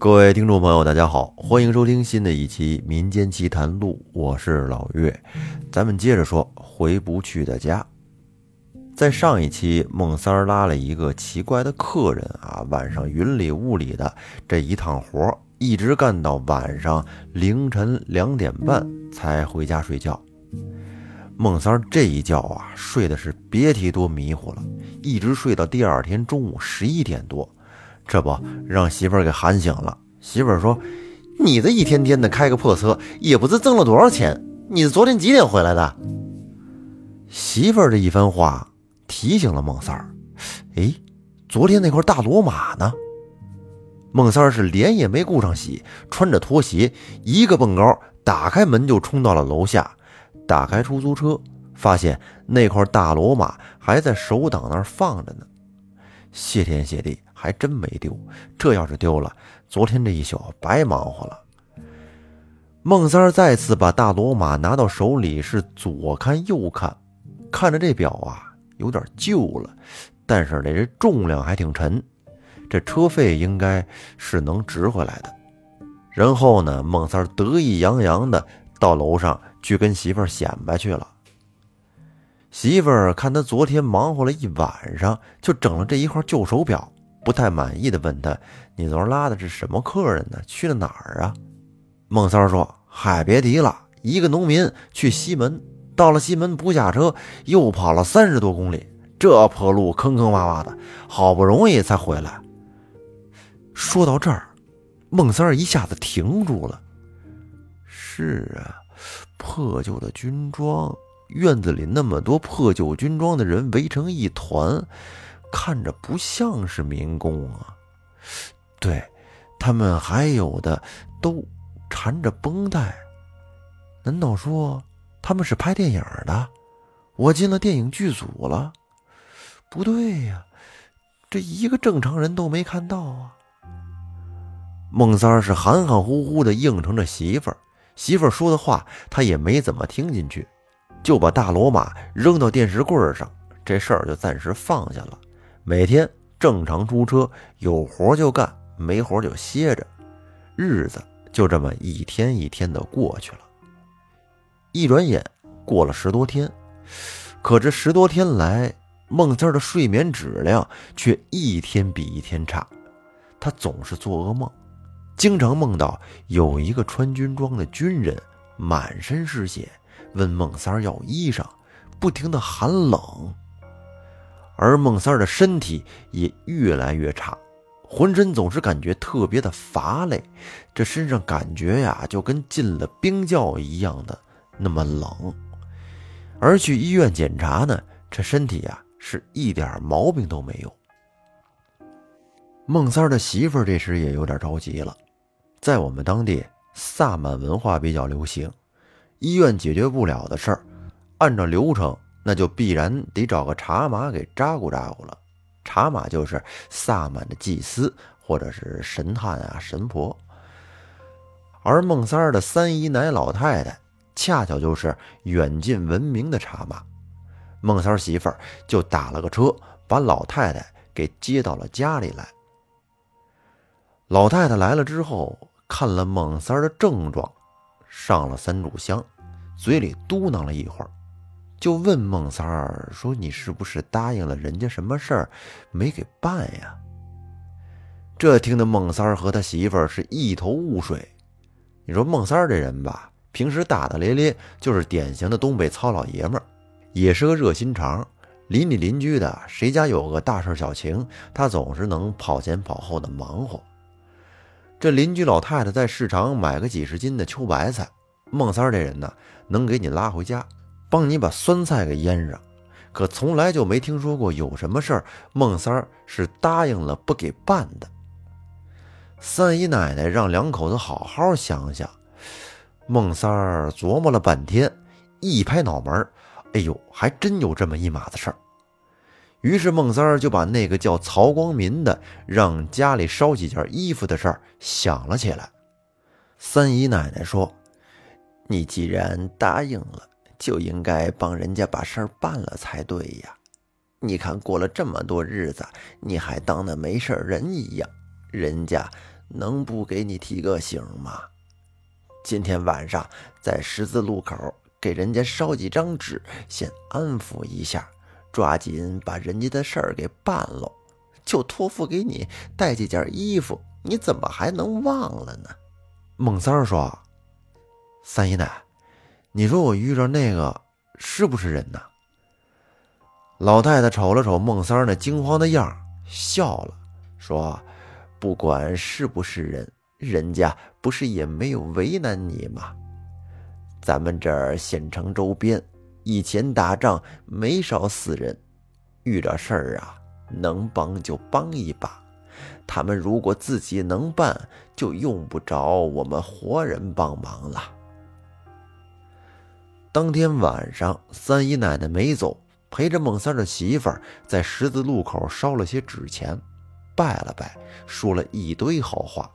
各位听众朋友，大家好，欢迎收听新的一期《民间奇谈录》，我是老岳。咱们接着说回不去的家。在上一期，孟三儿拉了一个奇怪的客人啊，晚上云里雾里的这一趟活，一直干到晚上凌晨两点半才回家睡觉。孟三儿这一觉啊，睡的是别提多迷糊了，一直睡到第二天中午十一点多。这不让媳妇儿给喊醒了。媳妇儿说：“你这一天天的开个破车，也不知挣了多少钱。你昨天几点回来的？”媳妇儿这一番话提醒了孟三儿：“哎，昨天那块大罗马呢？”孟三是脸也没顾上洗，穿着拖鞋，一个蹦高，打开门就冲到了楼下，打开出租车，发现那块大罗马还在手挡那儿放着呢。谢天谢地。还真没丢，这要是丢了，昨天这一宿白忙活了。孟三儿再次把大罗马拿到手里，是左看右看，看着这表啊，有点旧了，但是呢这重量还挺沉，这车费应该是能值回来的。然后呢，孟三儿得意洋洋的到楼上去跟媳妇儿显摆去了。媳妇儿看他昨天忙活了一晚上，就整了这一块旧手表。不太满意的问他：“你昨儿拉的是什么客人呢？去了哪儿啊？”孟三儿说：“嗨，别提了，一个农民去西门，到了西门不下车，又跑了三十多公里，这破路坑坑洼洼的，好不容易才回来。”说到这儿，孟三儿一下子停住了。是啊，破旧的军装，院子里那么多破旧军装的人围成一团。看着不像是民工啊，对，他们还有的都缠着绷带，难道说他们是拍电影的？我进了电影剧组了？不对呀，这一个正常人都没看到啊！孟三儿是含含糊糊的应承着媳妇儿，媳妇儿说的话他也没怎么听进去，就把大罗马扔到电视柜上，这事儿就暂时放下了。每天正常出车，有活就干，没活就歇着，日子就这么一天一天的过去了。一转眼过了十多天，可这十多天来，孟三的睡眠质量却一天比一天差。他总是做噩梦，经常梦到有一个穿军装的军人，满身是血，问孟三要衣裳，不停的喊冷。而孟三儿的身体也越来越差，浑身总是感觉特别的乏累，这身上感觉呀就跟进了冰窖一样的那么冷。而去医院检查呢，这身体呀是一点毛病都没有。孟三儿的媳妇儿这时也有点着急了，在我们当地萨满文化比较流行，医院解决不了的事儿，按照流程。那就必然得找个茶马给扎咕扎咕了。茶马就是萨满的祭司或者是神探啊神婆。而孟三儿的三姨奶老太太，恰巧就是远近闻名的茶马。孟三儿媳妇儿就打了个车，把老太太给接到了家里来。老太太来了之后，看了孟三儿的症状，上了三炷香，嘴里嘟囔了一会儿。就问孟三儿说：“你是不是答应了人家什么事儿，没给办呀？”这听得孟三儿和他媳妇儿是一头雾水。你说孟三儿这人吧，平时大大咧咧，就是典型的东北糙老爷们儿，也是个热心肠。邻里邻居的，谁家有个大事小情，他总是能跑前跑后的忙活。这邻居老太太在市场买个几十斤的秋白菜，孟三儿这人呢，能给你拉回家。帮你把酸菜给腌上，可从来就没听说过有什么事儿孟三儿是答应了不给办的。三姨奶奶让两口子好好想想。孟三儿琢磨了半天，一拍脑门哎呦，还真有这么一码子事儿。于是孟三儿就把那个叫曹光民的让家里烧几件衣服的事儿想了起来。三姨奶奶说：“你既然答应了。”就应该帮人家把事儿办了才对呀！你看过了这么多日子，你还当那没事人一样，人家能不给你提个醒吗？今天晚上在十字路口给人家烧几张纸，先安抚一下，抓紧把人家的事儿给办了。就托付给你带几件衣服，你怎么还能忘了呢？孟三儿说：“三姨奶，你说我遇着那个是不是人呢？”老太太瞅了瞅孟三那惊慌的样笑了，说：“不管是不是人，人家不是也没有为难你吗？咱们这儿县城周边以前打仗没少死人，遇着事儿啊，能帮就帮一把。他们如果自己能办，就用不着我们活人帮忙了。”当天晚上，三姨奶奶没走。陪着孟三的媳妇儿在十字路口烧了些纸钱，拜了拜，说了一堆好话。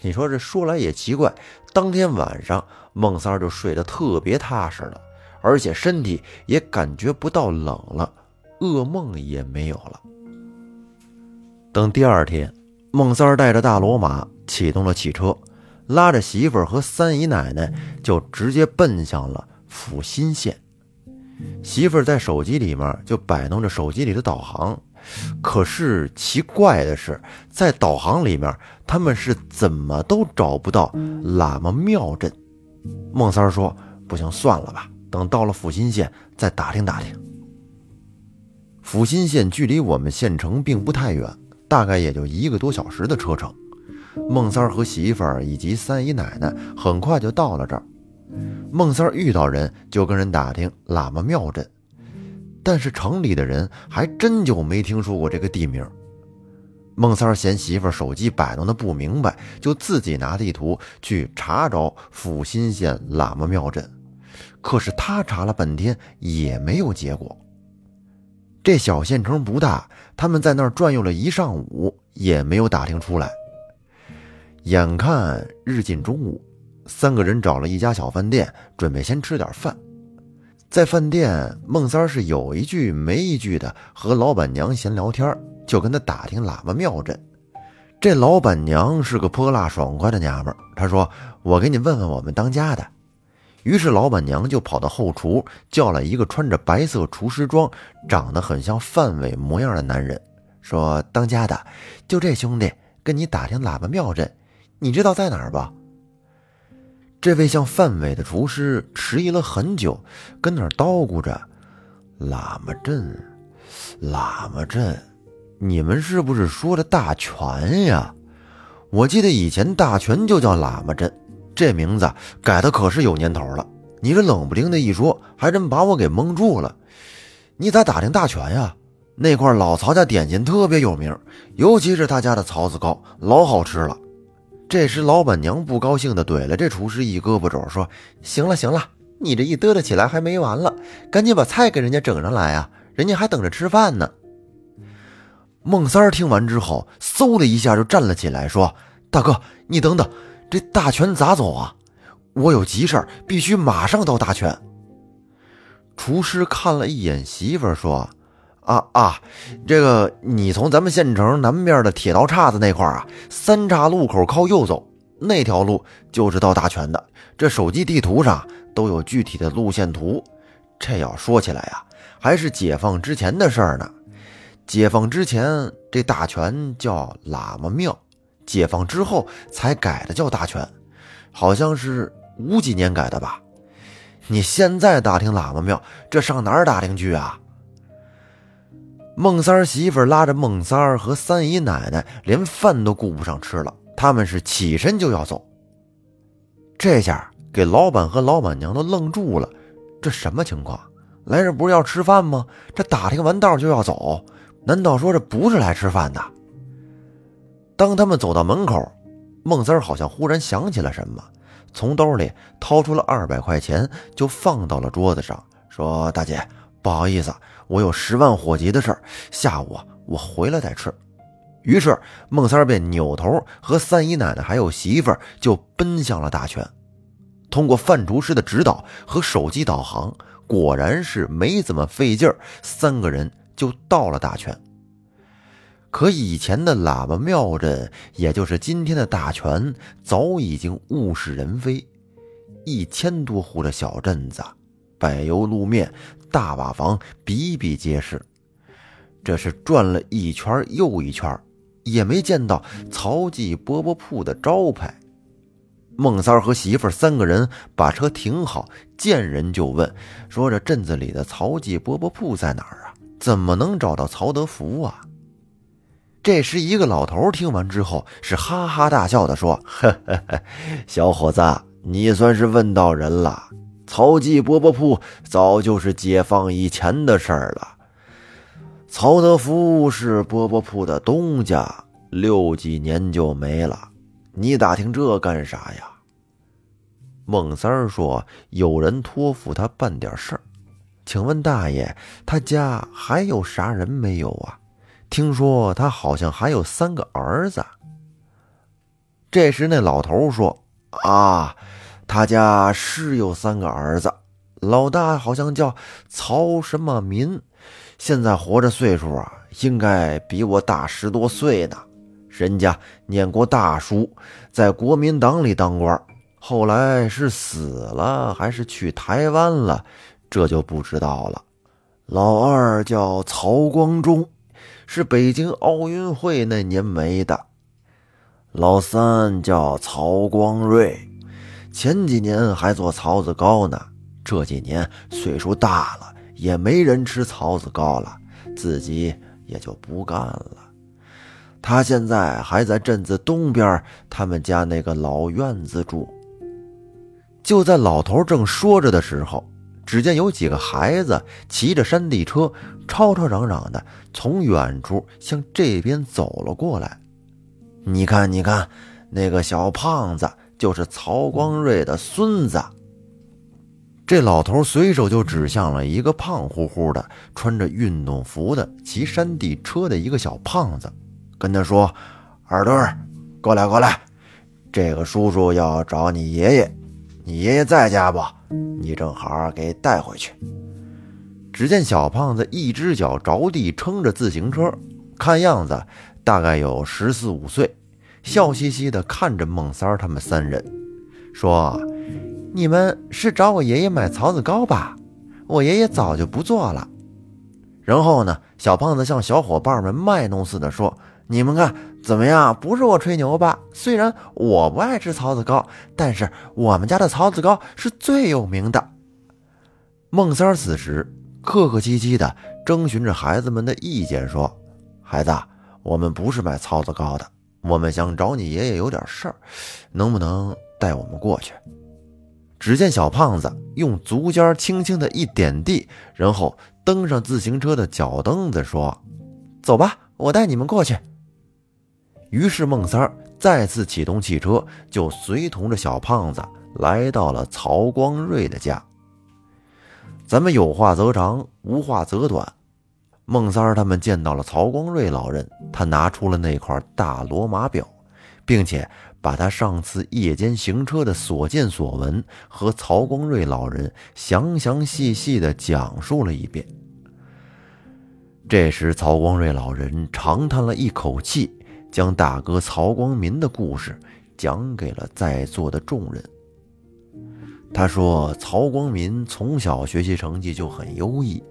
你说这说来也奇怪，当天晚上孟三就睡得特别踏实了，而且身体也感觉不到冷了，噩梦也没有了。等第二天，孟三带着大罗马启动了汽车，拉着媳妇儿和三姨奶奶就直接奔向了阜新县。媳妇儿在手机里面就摆弄着手机里的导航，可是奇怪的是，在导航里面他们是怎么都找不到喇嘛庙镇。孟三儿说：“不行，算了吧，等到了阜新县再打听打听。”阜新县距离我们县城并不太远，大概也就一个多小时的车程。孟三儿和媳妇儿以及三姨奶奶很快就到了这儿。孟三儿遇到人就跟人打听喇嘛庙镇，但是城里的人还真就没听说过这个地名。孟三儿嫌媳妇儿手机摆弄的不明白，就自己拿地图去查找阜新县喇嘛庙镇，可是他查了半天也没有结果。这小县城不大，他们在那儿转悠了一上午也没有打听出来。眼看日近中午。三个人找了一家小饭店，准备先吃点饭。在饭店，孟三是有一句没一句的和老板娘闲聊天，就跟他打听喇嘛庙镇。这老板娘是个泼辣爽快的娘们儿，她说：“我给你问问我们当家的。”于是老板娘就跑到后厨，叫了一个穿着白色厨师装、长得很像范伟模样的男人，说：“当家的，就这兄弟跟你打听喇嘛庙镇，你知道在哪儿吧？”这位像范伟的厨师迟疑了很久，跟那儿叨咕着：“喇嘛镇，喇嘛镇，你们是不是说的大全呀？我记得以前大全就叫喇嘛镇，这名字改的可是有年头了。你这冷不丁的一说，还真把我给蒙住了。你咋打听大全呀？那块老曹家点心特别有名，尤其是他家的槽子糕，老好吃了。”这时，老板娘不高兴地怼了这厨师一胳膊肘，说：“行了行了，你这一嘚嘚起来还没完了，赶紧把菜给人家整上来啊，人家还等着吃饭呢。”孟三儿听完之后，嗖的一下就站了起来，说：“大哥，你等等，这大全咋走啊？我有急事必须马上到大全。”厨师看了一眼媳妇儿，说。啊啊，这个你从咱们县城南边的铁道岔子那块啊，三岔路口靠右走，那条路就是到大全的。这手机地图上都有具体的路线图。这要说起来呀，还是解放之前的事儿呢。解放之前这大全叫喇嘛庙，解放之后才改的叫大全，好像是五几年改的吧？你现在打听喇嘛庙，这上哪儿打听去啊？孟三儿媳妇拉着孟三儿和三姨奶奶，连饭都顾不上吃了。他们是起身就要走，这下给老板和老板娘都愣住了。这什么情况？来这不是要吃饭吗？这打听完道就要走，难道说这不是来吃饭的？当他们走到门口，孟三儿好像忽然想起了什么，从兜里掏出了二百块钱，就放到了桌子上，说：“大姐，不好意思。”我有十万火急的事儿，下午我回来再吃。于是孟三便扭头和三姨奶奶还有媳妇儿就奔向了大全。通过范厨师的指导和手机导航，果然是没怎么费劲儿，三个人就到了大全。可以前的喇叭庙镇，也就是今天的大泉，早已经物是人非。一千多户的小镇子，柏油路面，大瓦房比比皆是。这是转了一圈又一圈，也没见到曹记饽饽铺的招牌。孟三儿和媳妇三个人把车停好，见人就问，说：“这镇子里的曹记饽饽铺在哪儿啊？怎么能找到曹德福啊？”这时，一个老头听完之后是哈哈大笑的说：“呵呵呵，小伙子，你算是问到人了。曹记饽饽铺早就是解放以前的事儿了。曹德福是饽饽铺的东家，六几年就没了。”你打听这干啥呀？孟三儿说：“有人托付他办点事儿，请问大爷，他家还有啥人没有啊？听说他好像还有三个儿子。”这时那老头说：“啊，他家是有三个儿子，老大好像叫曹什么民，现在活着岁数啊，应该比我大十多岁呢。”人家念过大书，在国民党里当官，后来是死了还是去台湾了，这就不知道了。老二叫曹光忠，是北京奥运会那年没的。老三叫曹光瑞，前几年还做槽子糕呢，这几年岁数大了，也没人吃槽子糕了，自己也就不干了。他现在还在镇子东边，他们家那个老院子住。就在老头正说着的时候，只见有几个孩子骑着山地车，吵吵嚷嚷的从远处向这边走了过来。你看，你看，那个小胖子就是曹光瑞的孙子。这老头随手就指向了一个胖乎乎的、穿着运动服的骑山地车的一个小胖子。跟他说：“二墩儿，过来过来，这个叔叔要找你爷爷，你爷爷在家不？你正好给带回去。”只见小胖子一只脚着地撑着自行车，看样子大概有十四五岁，笑嘻嘻地看着孟三儿他们三人，说：“你们是找我爷爷买槽子糕吧？我爷爷早就不做了。”然后呢，小胖子向小伙伴们卖弄似的说。你们看怎么样？不是我吹牛吧？虽然我不爱吃槽子糕，但是我们家的槽子糕是最有名的。孟三儿此时客客气气的征询着孩子们的意见，说：“孩子，我们不是卖槽子糕的，我们想找你爷爷有点事儿，能不能带我们过去？”只见小胖子用足尖轻轻的一点地，然后登上自行车的脚蹬子，说：“走吧，我带你们过去。”于是孟三儿再次启动汽车，就随同着小胖子来到了曹光瑞的家。咱们有话则长，无话则短。孟三儿他们见到了曹光瑞老人，他拿出了那块大罗马表，并且把他上次夜间行车的所见所闻和曹光瑞老人详详细细的讲述了一遍。这时，曹光瑞老人长叹了一口气。将大哥曹光民的故事讲给了在座的众人。他说：“曹光民从小学习成绩就很优异，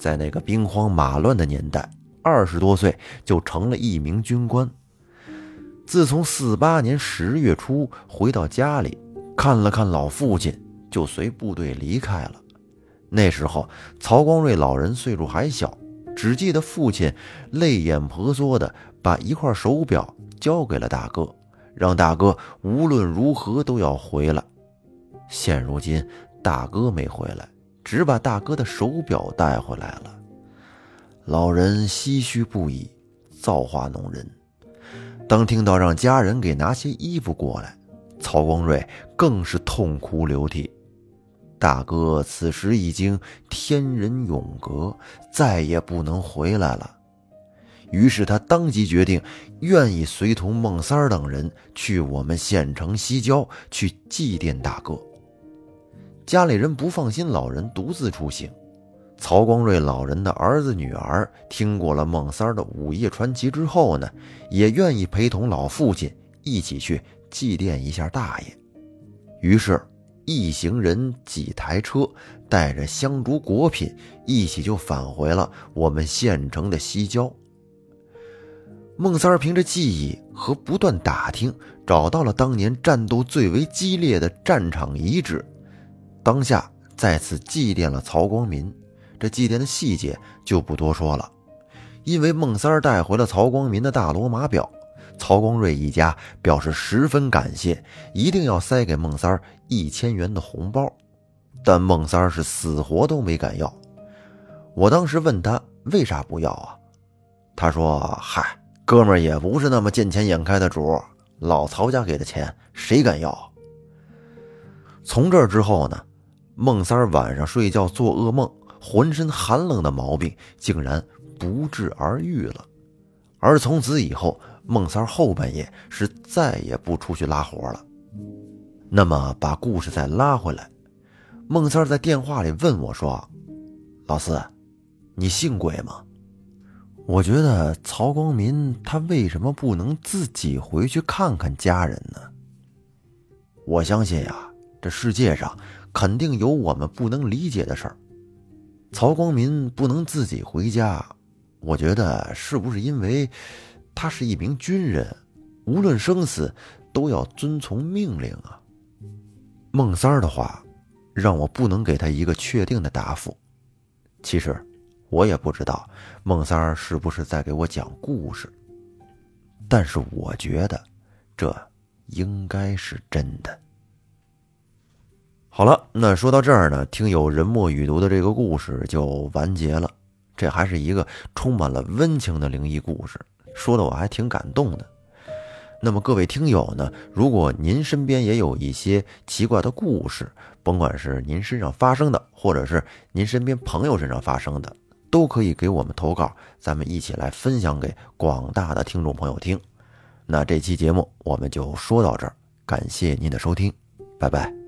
在那个兵荒马乱的年代，二十多岁就成了一名军官。自从四八年十月初回到家里，看了看老父亲，就随部队离开了。那时候，曹光瑞老人岁数还小。”只记得父亲泪眼婆娑的把一块手表交给了大哥，让大哥无论如何都要回来。现如今大哥没回来，只把大哥的手表带回来了。老人唏嘘不已，造化弄人。当听到让家人给拿些衣服过来，曹光瑞更是痛哭流涕。大哥此时已经天人永隔，再也不能回来了。于是他当即决定，愿意随同孟三儿等人去我们县城西郊去祭奠大哥。家里人不放心老人独自出行，曹光瑞老人的儿子女儿听过了孟三儿的午夜传奇之后呢，也愿意陪同老父亲一起去祭奠一下大爷。于是，一行人几台车，带着香烛果品，一起就返回了我们县城的西郊。孟三儿凭着记忆和不断打听，找到了当年战斗最为激烈的战场遗址，当下再次祭奠了曹光民。这祭奠的细节就不多说了，因为孟三儿带回了曹光民的大罗马表，曹光瑞一家表示十分感谢，一定要塞给孟三儿一千元的红包，但孟三儿是死活都没敢要。我当时问他为啥不要啊？他说：“嗨，哥们也不是那么见钱眼开的主，老曹家给的钱谁敢要？”从这之后呢，孟三晚上睡觉做噩梦。浑身寒冷的毛病竟然不治而愈了，而从此以后，孟三后半夜是再也不出去拉活了。那么，把故事再拉回来，孟三在电话里问我说：“老四，你信鬼吗？”我觉得曹光民他为什么不能自己回去看看家人呢？我相信呀，这世界上肯定有我们不能理解的事儿。曹光民不能自己回家，我觉得是不是因为他是一名军人，无论生死都要遵从命令啊？孟三儿的话让我不能给他一个确定的答复。其实我也不知道孟三儿是不是在给我讲故事，但是我觉得这应该是真的。好了，那说到这儿呢，听友人墨雨读的这个故事就完结了。这还是一个充满了温情的灵异故事，说的我还挺感动的。那么各位听友呢，如果您身边也有一些奇怪的故事，甭管是您身上发生的，或者是您身边朋友身上发生的，都可以给我们投稿，咱们一起来分享给广大的听众朋友听。那这期节目我们就说到这儿，感谢您的收听，拜拜。